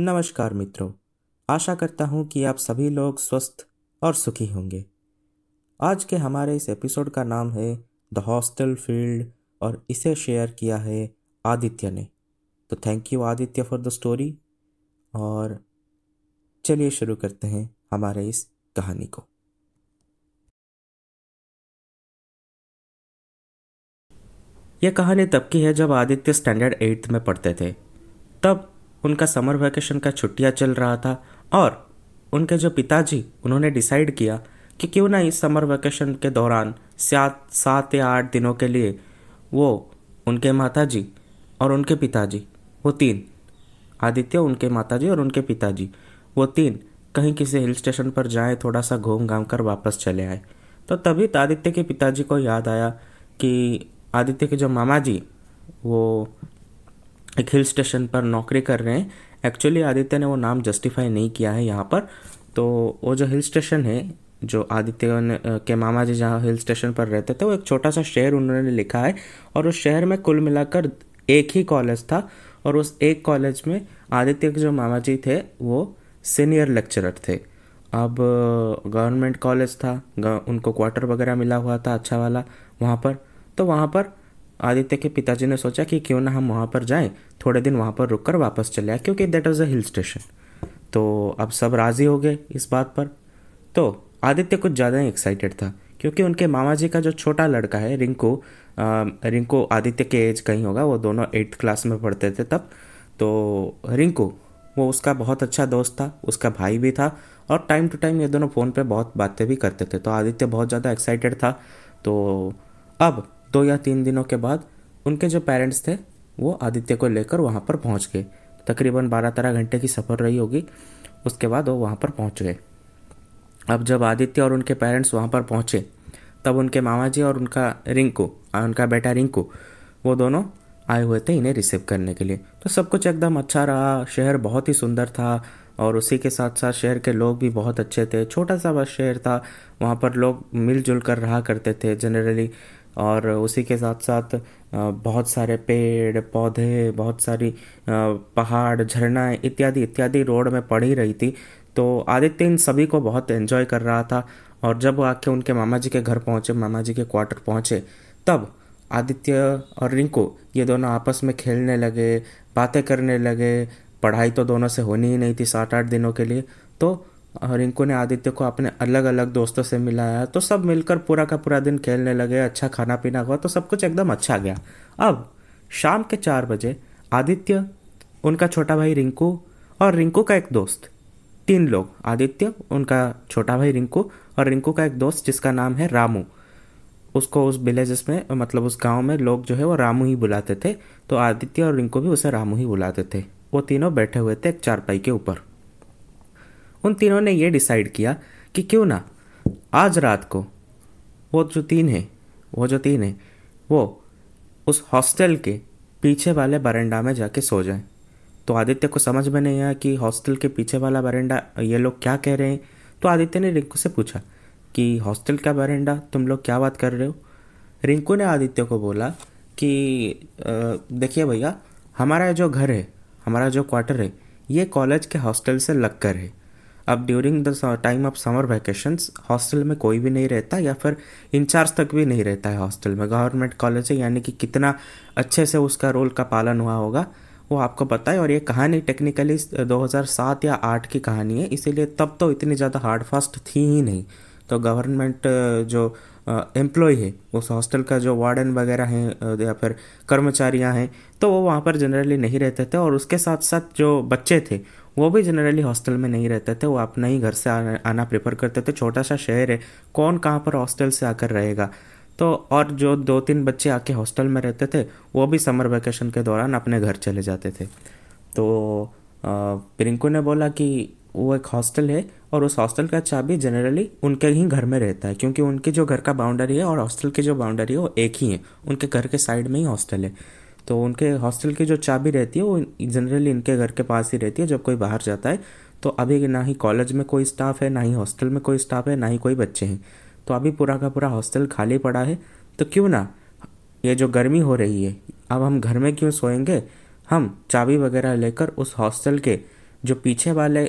नमस्कार मित्रों। आशा करता हूँ कि आप सभी लोग स्वस्थ और सुखी होंगे। आज के हमारे इस एपिसोड का नाम है द हॉस्टल फ़ील्ड और इसे शेयर किया है आदित्य ने। तो thank you Aditya for the story और चलिए शुरू करते हैं हमारे इस कहानी को। यह कहानी तब की है जब आदित्य स्टैंडर्ड एट्थ में पढ़ते थे। तब उनका समर वैकेशन का छुट्टियाँ चल रहा था और उनके जो पिताजी, उन्होंने डिसाइड किया कि क्यों ना इस समर वैकेशन के दौरान सात सात या आठ दिनों के लिए वो उनके माताजी और उनके पिताजी, वो तीन, आदित्य उनके माताजी और उनके पिताजी, वो तीन कहीं किसी हिल स्टेशन पर जाए थोड़ा सा घूम घाम कर वापस चले आए। तो तभी आदित्य के पिताजी को याद आया कि आदित्य के जो मामा जी वो एक हिल स्टेशन पर नौकरी कर रहे हैं। एक्चुअली आदित्य ने वो नाम जस्टिफाई नहीं किया है यहाँ पर। तो वो जो हिल स्टेशन है, जो आदित्य के मामा जी जहाँ हिल स्टेशन पर रहते थे, वो एक छोटा सा शहर उन्होंने लिखा है। और उस शहर में कुल मिलाकर एक ही कॉलेज था। और उस एक कॉलेज में आदित्य के जो मामा जी थे, वो सीनियर लेक्चरर थे। अब गवर्नमेंट कॉलेज था। उनको क्वार्टर वगैरह मिला हुआ था अच्छा वाला, वहाँ पर। तो वहाँ पर आदित्य के पिताजी ने सोचा कि क्यों ना हम वहाँ पर जाएँ, थोड़े दिन वहाँ पर रुक कर वापस चले आए, क्योंकि that was a hill station तो अब सब राज़ी हो गए इस बात पर। तो आदित्य कुछ ज़्यादा ही एक्साइटेड था, क्योंकि उनके मामा जी का जो छोटा लड़का है, रिंकू रिंकू आदित्य के एज कहीं होगा, वो दोनों एट्थ क्लास में पढ़ते थे तब। तो रिंकू, वो उसका बहुत अच्छा दोस्त था, उसका भाई भी था, और टाइम टू टाइम ये दोनों फ़ोन पे बहुत बातें भी करते थे तो आदित्य बहुत ज़्यादा एक्साइटेड था। तो अब दो या तीन दिनों के बाद उनके जो पेरेंट्स थे, वो आदित्य को लेकर वहाँ पर पहुँच गए। तकरीबन बारह तेरह घंटे की सफ़र रही होगी, उसके बाद वो वहाँ पर पहुँच गए। अब जब आदित्य और उनके पेरेंट्स वहाँ पर पहुँचे, तब उनके मामा जी और उनका रिंकू उनका बेटा रिंकू, वो दोनों आए हुए थे इन्हें रिसीव करने के लिए। तो सब कुछ एकदम अच्छा रहा, शहर बहुत ही सुंदर था और उसी के साथ साथ शहर के लोग भी बहुत अच्छे थे। छोटा सा बस शहर था, वहाँ पर लोग मिलजुल कर रहा करते थे। जनरली और उसी के साथ साथ बहुत सारे पेड़, पौधे, बहुत सारी पहाड़ झरना इत्यादि इत्यादि रोड में पड़ ही रही थी। तो आदित्य इन सभी को बहुत एंजॉय कर रहा था और जब वो आके उनके मामा जी के घर पहुँचे मामा जी के क्वार्टर पहुँचे, तब आदित्य और रिंकू ये दोनों आपस में खेलने लगे, बातें करने लगे। पढ़ाई तो दोनों से होनी ही नहीं थी सात आठ दिनों के लिए। तो रिंकू ने आदित्य को अपने अलग अलग दोस्तों से मिलाया। तो सब मिलकर पूरा का पूरा दिन खेलने लगे अच्छा खाना पीना हुआ तो सब कुछ एकदम अच्छा गया। अब शाम के चार बजे आदित्य, उनका छोटा भाई रिंकू और रिंकू का एक दोस्त, तीन लोग, आदित्य, उनका छोटा भाई रिंकू और रिंकू का एक दोस्त जिसका नाम है रामू। उसको उस विलेजेस में मतलब उस गाँव में लोग जो है वो रामू ही बुलाते थे तो आदित्य और रिंकू भी उसे रामू ही बुलाते थे। वो तीनों बैठे हुए थे एक चारपाई के ऊपर। उन तीनों ने ये डिसाइड किया कि क्यों ना, आज रात को, वो जो तीन है, वो जो तीन है, वो उस हॉस्टल के पीछे वाले बरंडा में जाके सो जाए। तो आदित्य को समझ में नहीं आया कि हॉस्टल के पीछे वाला बरंडा, ये लोग क्या कह रहे हैं? तो आदित्य ने रिंकू से पूछा कि, हॉस्टल का बरंडा? तुम लोग क्या बात कर रहे हो? रिंकू ने आदित्य को बोला कि देखिए भैया, हमारा जो घर है, हमारा जो क्वार्टर है, ये कॉलेज के हॉस्टल से लग कर है। अब during the time of summer vacations hostel में कोई भी नहीं रहता या फिर इंचार्ज तक भी नहीं रहता है हॉस्टल में। गवर्नमेंट कॉलेज है, यानी कि कितना अच्छे से उसका रोल का पालन हुआ होगा, वो आपको पता है। और ये कहानी टेक्निकली 2007 या 8 की कहानी है, इसीलिए तब तो इतनी ज़्यादा हार्ड फास्ट थी ही नहीं। तो गवर्नमेंट जो एम्प्लॉय है, उस हॉस्टल का जो वार्डन वगैरह हैं या फिर कर्मचारियाँ हैं तो वो वहाँ पर जनरली नहीं रहते थे। और उसके साथ साथ जो बच्चे थे वो भी जनरली हॉस्टल में नहीं रहते थे वो अपना ही घर से आना, प्रेफर करते थे। छोटा सा शहर है कौन कहाँ पर हॉस्टल से आकर रहेगा? तो और जो दो तीन बच्चे आके हॉस्टल में रहते थे वो भी समर वैकेशन के दौरान अपने घर चले जाते थे। तो प्रिंकू ने बोला कि वो एक हॉस्टल है और उस हॉस्टल का चाबी जनरली उनके ही घर में रहता है क्योंकि उनके जो घर का बाउंड्री है और हॉस्टल की जो बाउंड्री है वो एक ही है। उनके घर के साइड में ही हॉस्टल है। तो उनके हॉस्टल की जो चाबी रहती है, वो जनरली इनके घर के पास ही रहती है जब कोई बाहर जाता है। तो अभी ना ही कॉलेज में कोई स्टाफ है, ना ही हॉस्टल में कोई स्टाफ है, ना ही कोई बच्चे हैं। तो अभी पूरा का पूरा हॉस्टल खाली पड़ा है। तो क्यों ना ये जो गर्मी हो रही है, अब हम घर में क्यों सोएँगे? हम चाबी वगैरह लेकर उस हॉस्टल के जो पीछे वाले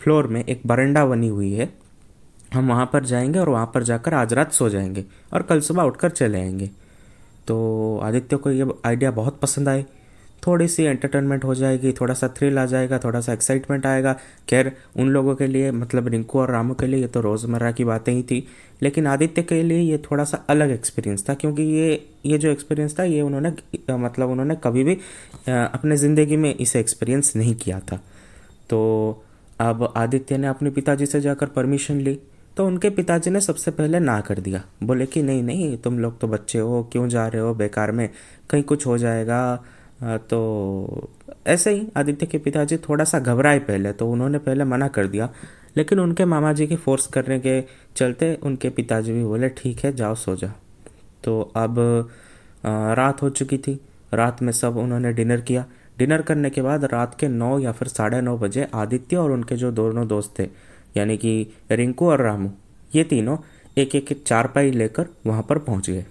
फ्लोर में एक बरंडा बनी हुई है, हम वहाँ पर जाएँगे और वहाँ पर जाकर आज रात सो जाएँगे और कल सुबह उठकर चले आएँगे। तो आदित्य को ये आइडिया बहुत पसंद आई। थोड़ी सी एंटरटेनमेंट हो जाएगी, थोड़ा सा थ्रिल आ जाएगा, थोड़ा सा एक्साइटमेंट आएगा। खैर, उन लोगों के लिए मतलब रिंकू और रामू के लिए ये तो रोज़मर्रा की बातें ही थी। लेकिन आदित्य के लिए ये थोड़ा सा अलग एक्सपीरियंस था, क्योंकि ये ये जो एक्सपीरियंस था, ये उन्होंने मतलब उन्होंने कभी भी अपने ज़िंदगी में इसे एक्सपीरियंस नहीं किया था। तो अब आदित्य ने अपने पिताजी से जाकर परमिशन ली। तो उनके पिताजी ने सबसे पहले ना कर दिया। बोले कि नहीं नहीं, तुम लोग तो बच्चे हो, क्यों जा रहे हो? बेकार में कहीं कुछ हो जाएगा। तो ऐसे ही आदित्य के पिताजी थोड़ा सा घबराए पहले तो उन्होंने पहले मना कर दिया। लेकिन उनके मामा जी की फोर्स करने के चलते उनके पिताजी भी बोले, ठीक है, जाओ सो जा। तो अब रात हो चुकी थी। रात में सब उन्होंने डिनर किया। डिनर करने के बाद रात के नौ या फिर साढ़े नौ बजे आदित्य और उनके जो दोनों दोस्त थे यानी कि रिंकू और रामू, ये तीनों एक एक एक चारपाई लेकर वहाँ पर पहुँच गए।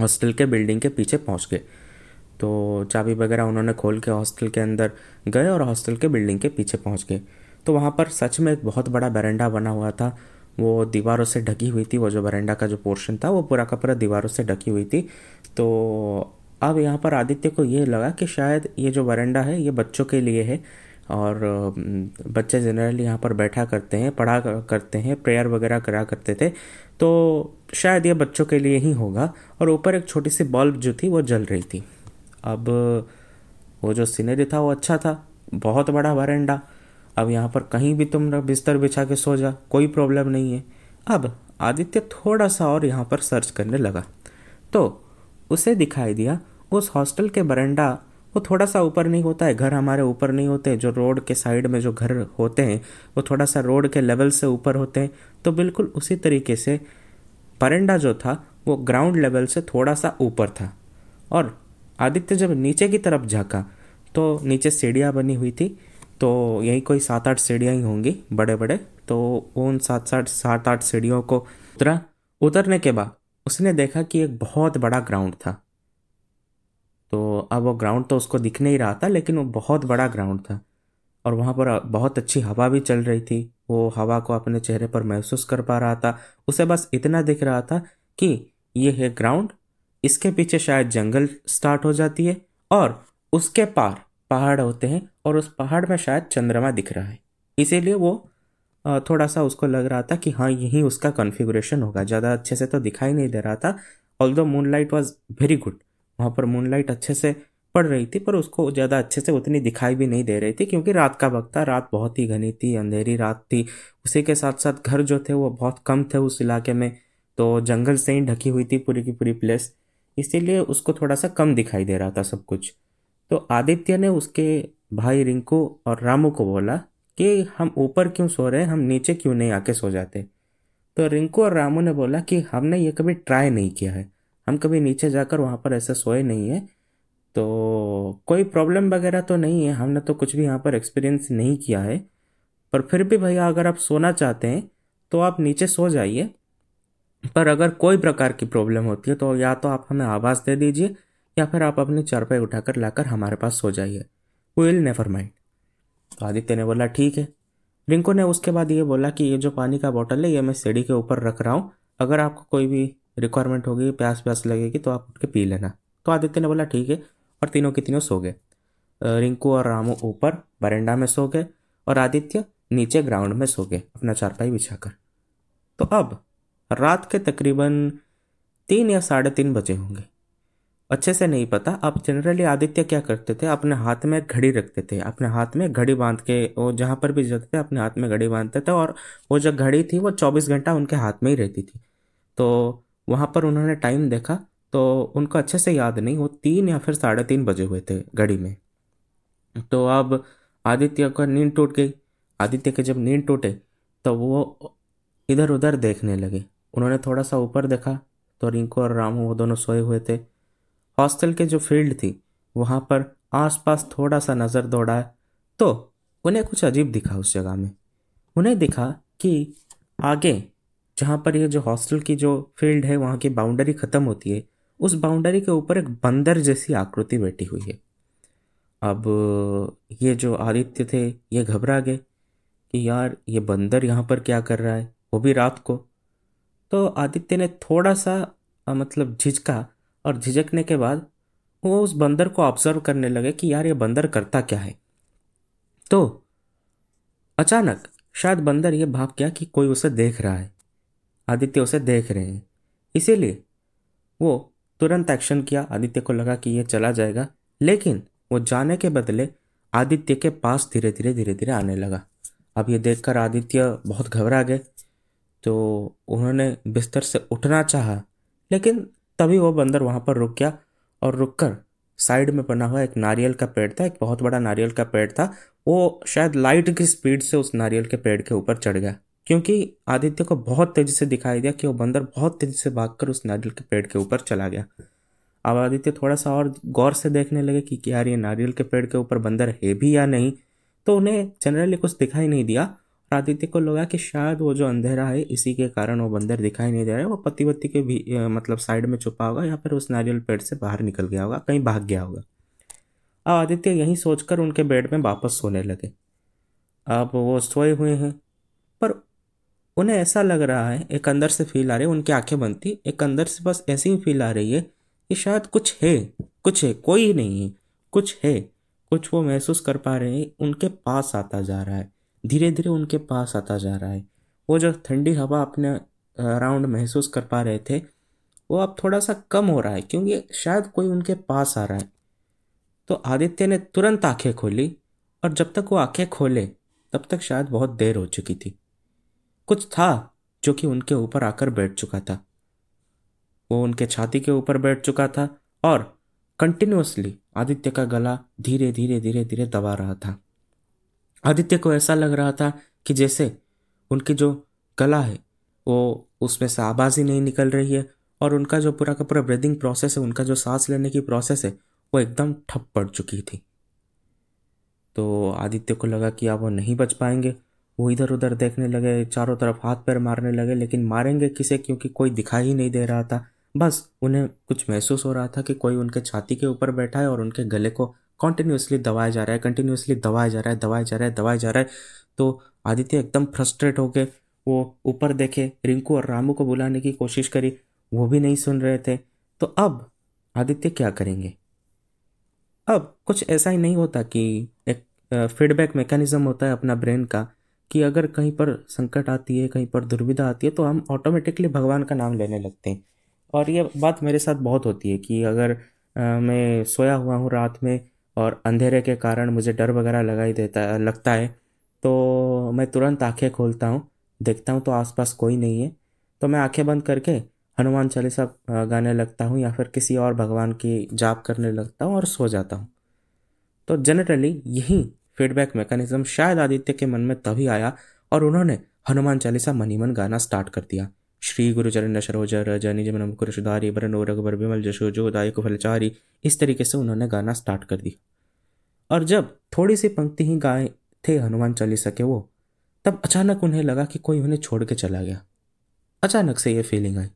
हॉस्टल के बिल्डिंग के पीछे पहुँच गए। तो चाबी वगैरह उन्होंने खोल के हॉस्टल के अंदर गए और हॉस्टल के बिल्डिंग के पीछे पहुँच गए। तो वहाँ पर सच में एक बहुत बड़ा बरेंडा बना हुआ था। वो दीवारों से ढकी हुई थी, वो जो बरेंडा का जो पोर्शन था, वो पूरा का पूरा दीवारों से ढकी हुई थी। तो अब यहाँ पर आदित्य को ये लगा कि शायद ये जो बरेंडा है, ये बच्चों के लिए है। और बच्चे जनरली यहाँ पर बैठा करते हैं, पढ़ा करते हैं प्रेयर वगैरह करा करते थे तो शायद ये बच्चों के लिए ही होगा। और ऊपर एक छोटी सी बल्ब जो थी, वो जल रही थी। अब, वो जो सीनरी था, वो अच्छा था। बहुत बड़ा वरेंडा अब यहाँ पर कहीं भी तुम बिस्तर बिछा के सो जा, कोई प्रॉब्लम नहीं है। अब, आदित्य थोड़ा सा और यहाँ पर सर्च करने लगा। तो उसे दिखाई दिया, उस हॉस्टल के बरंडा वो थोड़ा सा ऊपर नहीं होता है, घर हमारे ऊपर नहीं होते जो रोड के साइड में जो घर होते हैं, वो थोड़ा सा रोड के लेवल से ऊपर होते हैं। तो बिल्कुल उसी तरीके से बरंडा जो था, वो ग्राउंड लेवल से थोड़ा सा ऊपर था। और आदित्य जब नीचे की तरफ़ झाँका तो नीचे सीढ़ियाँ बनी हुई थी तो यही कोई सात आठ सीढ़ियाँ ही होंगी बड़े बड़े तो उन सात सात सात आठ सीढ़ियों को उतरा। उतरने के बाद उसने देखा कि एक बहुत बड़ा ग्राउंड था। तो अब वो ग्राउंड तो उसको दिख नहीं रहा था, लेकिन वो बहुत बड़ा ग्राउंड था। और वहाँ पर बहुत अच्छी हवा भी चल रही थी। वो हवा को अपने चेहरे पर महसूस कर पा रहा था। उसे बस इतना दिख रहा था कि ये है ग्राउंड इसके पीछे शायद जंगल स्टार्ट हो जाती है, और उसके पार पहाड़ होते हैं, और उस पहाड़ में शायद चंद्रमा दिख रहा है। इसीलिए वो थोड़ा सा उसको लग रहा था कि हाँ यही उसका कॉन्फ़िगरेशन होगा। ज़्यादा अच्छे से तो दिखाई नहीं दे रहा था although moon light was very good वहाँ पर मूनलाइट अच्छे से पड़ रही थी, पर उसको ज़्यादा अच्छे से उतनी दिखाई भी नहीं दे रही थी, क्योंकि रात का वक्त था, रात बहुत ही घनी थी, अंधेरी रात थी। उसी के साथ साथ घर जो थे वो बहुत कम थे उस इलाके में तो जंगल से ही ढकी हुई थी पूरी की पूरी प्लेस इसीलिए उसको थोड़ा सा कम दिखाई दे रहा था सब कुछ। तो आदित्य ने उसके भाई रिंकू और रामू को बोला कि हम ऊपर क्यों सो रहे हैं, हम नीचे क्यों नहीं आके सो जाते? तो रिंकू और रामू ने बोला कि हमने ये कभी ट्राई नहीं किया है। हम कभी नीचे जाकर वहाँ पर ऐसे सोए नहीं है। तो कोई प्रॉब्लम वगैरह तो नहीं है। हमने तो कुछ भी यहाँ पर एक्सपीरियंस नहीं किया है। पर फिर भी भैया, अगर आप सोना चाहते हैं तो आप नीचे सो जाइए। पर अगर कोई प्रकार की प्रॉब्लम होती है तो या तो आप हमें आवाज़ दे दीजिए, या फिर आप अपनी चरपाई उठाकर लाकर हमारे पास सो जाइए। विल नेवर माइंड तो आदित्य ने बोला, ठीक है। रिंकू ने उसके बाद ये बोला कि ये जो पानी का बॉटल है, ये मैं सीढ़ी के ऊपर रख रहा हूँ। अगर आपको कोई भी रिक्वायरमेंट होगी प्यास प्यास लगेगी तो आप उठ के पी लेना। तो आदित्य ने बोला, ठीक है। और तीनों के तीनों सो गए। रिंकू और रामू ऊपर बरेंडा में सो गए और आदित्य नीचे ग्राउंड में सो गए, अपना चारपाई बिछाकर। तो अब रात के तकरीबन तीन या साढ़े तीन बजे होंगे। अच्छे से नहीं पता अब जनरली आदित्य क्या करते थे? अपने हाथ में घड़ी रखते थे। अपने हाथ में घड़ी बाँध के, वो जहाँ पर भी जाते थे, अपने हाथ में घड़ी बांधते थे और वो जो घड़ी थी, वो चौबीस घंटा उनके हाथ में ही रहती थी। तो वहाँ पर उन्होंने टाइम देखा तो उनको अच्छे से याद नहीं, वो तीन या फिर साढ़े तीन बजे हुए थे घड़ी में। तो अब आदित्य का नींद टूट गई। आदित्य के जब नींद टूटे तो वो इधर उधर देखने लगे। उन्होंने थोड़ा सा ऊपर देखा तो रिंकू और रामू वो दोनों सोए हुए थे। हॉस्टल के जो फ़ील्ड थी, वहाँ पर आसपास थोड़ा सा नज़र दौड़ाया तो उन्हें कुछ अजीब दिखा उस जगह में। उन्हें दिखा कि आगे जहाँ पर ये जो हॉस्टल की जो फ़ील्ड है, वहाँ की बाउंड्री ख़त्म होती है, उस बाउंड्री के ऊपर एक बंदर जैसी आकृति बैठी हुई है। अब ये जो आदित्य थे, ये घबरा गए कि यार, ये बंदर यहाँ पर क्या कर रहा है? वो भी रात को। तो आदित्य ने थोड़ा सा मतलब झिझका और झिझकने के बाद वो उस बंदर को ऑब्ज़र्व करने लगे कि यार, ये बंदर करता क्या है? तो अचानक शायद बंदर ये भाव गया कि कोई उसे देख रहा है। आदित्य उसे देख रहे हैं। इसीलिए वो तुरंत एक्शन किया। आदित्य को लगा कि ये चला जाएगा, लेकिन वो जाने के बदले आदित्य के पास धीरे धीरे धीरे धीरे आने लगा। अब ये देखकर आदित्य बहुत घबरा गए तो उन्होंने बिस्तर से उठना चाहा, लेकिन तभी वो बंदर वहाँ पर रुक गया और रुककर साइड में बना हुआ एक नारियल का पेड़ था, एक बहुत बड़ा नारियल का पेड़ था। वो शायद लाइट की स्पीड से उस नारियल के पेड़ के ऊपर चढ़ गया। क्योंकि आदित्य को बहुत तेज़ी से दिखाई दिया कि वो बंदर बहुत तेज़ी से भागकर उस नारियल के पेड़ के ऊपर चला गया। अब आदित्य थोड़ा सा और गौर से देखने लगे कि यार ये नारियल के पेड़ के ऊपर बंदर है भी या नहीं तो उन्हें जनरली कुछ दिखाई नहीं दिया। और आदित्य को लगा कि शायद वो जो अंधेरा है, इसी के कारण वो बंदर दिखाई नहीं दे रहा है। वो पति वत्ती के भी मतलब साइड में छुपा होगा या फिर उस नारियल पेड़ से बाहर निकल गया होगा, कहीं भाग गया होगा। अब आदित्य यही सोचकर उनके बेड में वापस सोने लगे। अब वो सोए हुए हैं, पर उन्हें ऐसा लग रहा है, एक अंदर से फील आ रही है, उनकी आँखें बनती, एक अंदर से बस ऐसी ही फील आ रही है कि शायद कुछ है कुछ है, कोई नहीं है कुछ है, कुछ वो महसूस कर पा रहे हैं, उनके पास आता जा रहा है धीरे धीरे उनके पास आता जा रहा है। वो जो ठंडी हवा अपने अराउंड महसूस कर पा रहे थे, वो अब थोड़ा सा कम हो रहा है, क्योंकि शायद कोई उनके पास आ रहा है। तो आदित्य ने तुरंत आँखें खोली, और जब तक वो आँखें खोले, तब तक शायद बहुत देर हो चुकी थी। कुछ था जो कि उनके ऊपर आकर बैठ चुका था। वो उनके छाती के ऊपर बैठ चुका था और कंटिन्यूसली आदित्य का गला धीरे धीरे धीरे धीरे दबा रहा था। आदित्य को ऐसा लग रहा था कि जैसे उनकी जो गला है, वो उसमें से आवाज़ ही नहीं निकल रही है और उनका जो पूरा का पूरा ब्रीदिंग प्रोसेस है, उनका जो सांस लेने की प्रोसेस है, वो एकदम ठप पड़ चुकी थी। तो आदित्य को लगा कि अब वो नहीं बच पाएँगे। वो इधर उधर देखने लगे, चारों तरफ़ हाथ पैर मारने लगे, लेकिन मारेंगे किसे? क्योंकि कोई दिखाई ही नहीं दे रहा था। बस उन्हें कुछ महसूस हो रहा था कि कोई उनके छाती के ऊपर बैठा है और उनके गले को कॉन्टिन्यूसली दबाया जा रहा है कंटिन्यूसली दबाया जा रहा है, दबाया जा रहा है, दबाया जा रहा है। तो आदित्य एकदम फ्रस्ट्रेट होके वो ऊपर देखे, रिंकू और रामू को बुलाने की कोशिश करी, वो भी नहीं सुन रहे थे। तो अब आदित्य क्या करेंगे? अब कुछ ऐसा ही नहीं होता कि एक फीडबैक मैकेनिज्म होता है अपना ब्रेन का। कि अगर कहीं पर संकट आती है कहीं पर दुर्विधा आती है तो हम ऑटोमेटिकली भगवान का नाम लेने लगते हैं। और ये बात मेरे साथ बहुत होती है कि अगर आ, मैं सोया हुआ हूँ रात में और अंधेरे के कारण मुझे डर वगैरह लगाई देता लगता है तो मैं तुरंत आँखें खोलता हूँ देखता हूँ तो आसपास कोई नहीं है। तो मैं आँखें बंद करके हनुमान चालीसा गाने लगता हूँ या फिर किसी और भगवान की जाप करने लगता हूँ और सो जाता हूँ। तो जनरली यही फीडबैक मैकेनिज्म शायद आदित्य के मन में तभी आया और उन्होंने हनुमान चालीसा मनीमन गाना स्टार्ट कर दिया। श्री गुरु चरण सरोज रज निज मन मुकुर सुधारी बरनो रघुबर विमल जशो जो दायक फलचारी इस तरीके से उन्होंने गाना स्टार्ट कर दिया। और जब थोड़ी सी पंक्ति ही गाए थे हनुमान चालीसा के वो तब अचानक उन्हें लगा कि कोई उन्हें छोड़ के चला गया। अचानक से ये फीलिंग आई।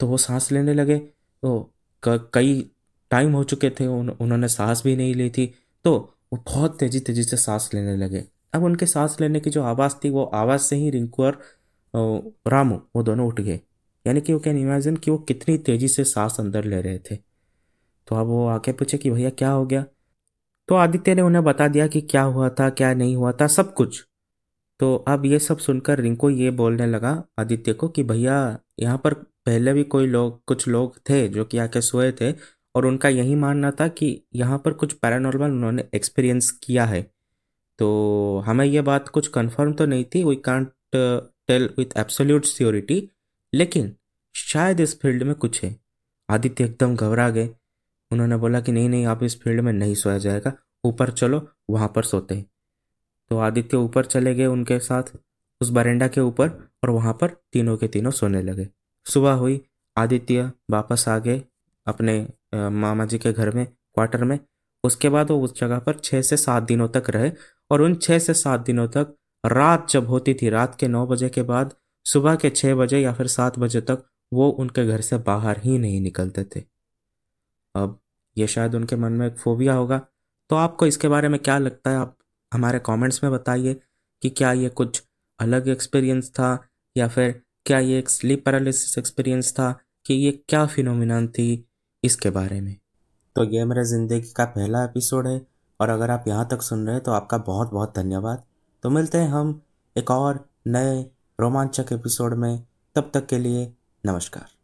तो वो सांस लेने लगे। तो कई टाइम हो चुके थे उन, उन्होंने सांस भी नहीं ली थी। तो वो बहुत तेज़ी तेज़ी से सांस लेने लगे। अब उनके सांस लेने की जो आवाज़ थी, वो आवाज़ से ही रिंकू और रामू, वो दोनों उठ गए। यानी कि वो कैन इमेजिन कि वो कितनी तेज़ी से सांस अंदर ले रहे थे। तो अब वो आके पूछे कि भैया क्या हो गया? तो आदित्य ने उन्हें बता दिया कि क्या हुआ था, क्या नहीं हुआ था, सब कुछ। तो अब ये सब सुनकर रिंको ये बोलने लगा आदित्य को कि भैया, यहाँ पर पहले भी कोई लोग, कुछ लोग थे जो कि आके सोए थे और उनका यही मानना था कि यहाँ पर कुछ पैरानॉर्मल उन्होंने एक्सपीरियंस किया है। तो हमें यह बात कुछ कंफर्म तो नहीं थी we can't tell with absolute surety लेकिन शायद इस फ़ील्ड में कुछ है। आदित्य एकदम घबरा गए। उन्होंने बोला कि नहीं नहीं, आप इस फ़ील्ड में नहीं सोया जाएगा, ऊपर चलो, वहाँ पर सोते हैं। तो आदित्य ऊपर चले गए उनके साथ, उस बरेंडा के ऊपर, और वहाँ पर तीनों के तीनों सोने लगे। सुबह हुई, आदित्य वापस आ गए अपने मामा जी के घर में, क्वार्टर में। उसके बाद वो उस जगह पर छः से सात दिनों तक रहे और उन छः से सात दिनों तक रात जब होती थी, रात के नौ बजे के बाद सुबह के छः बजे या फिर सात बजे तक वो उनके घर से बाहर ही नहीं निकलते थे। अब ये शायद उनके मन में एक फोबिया होगा। तो आपको इसके बारे में क्या लगता है? आप हमारे कमेंट्स में बताइए कि क्या ये कुछ अलग एक्सपीरियंस था या फिर क्या ये एक स्लीप पैरालिसिस एक्सपीरियंस था कि ये क्या फिनोमिनन थी इसके बारे में। तो ये मेरा ज़िंदगी का पहला एपिसोड है और अगर आप यहाँ तक सुन रहे हैं तो आपका बहुत बहुत धन्यवाद। तो मिलते हैं हम एक और नए रोमांचक एपिसोड में। तब तक के लिए नमस्कार।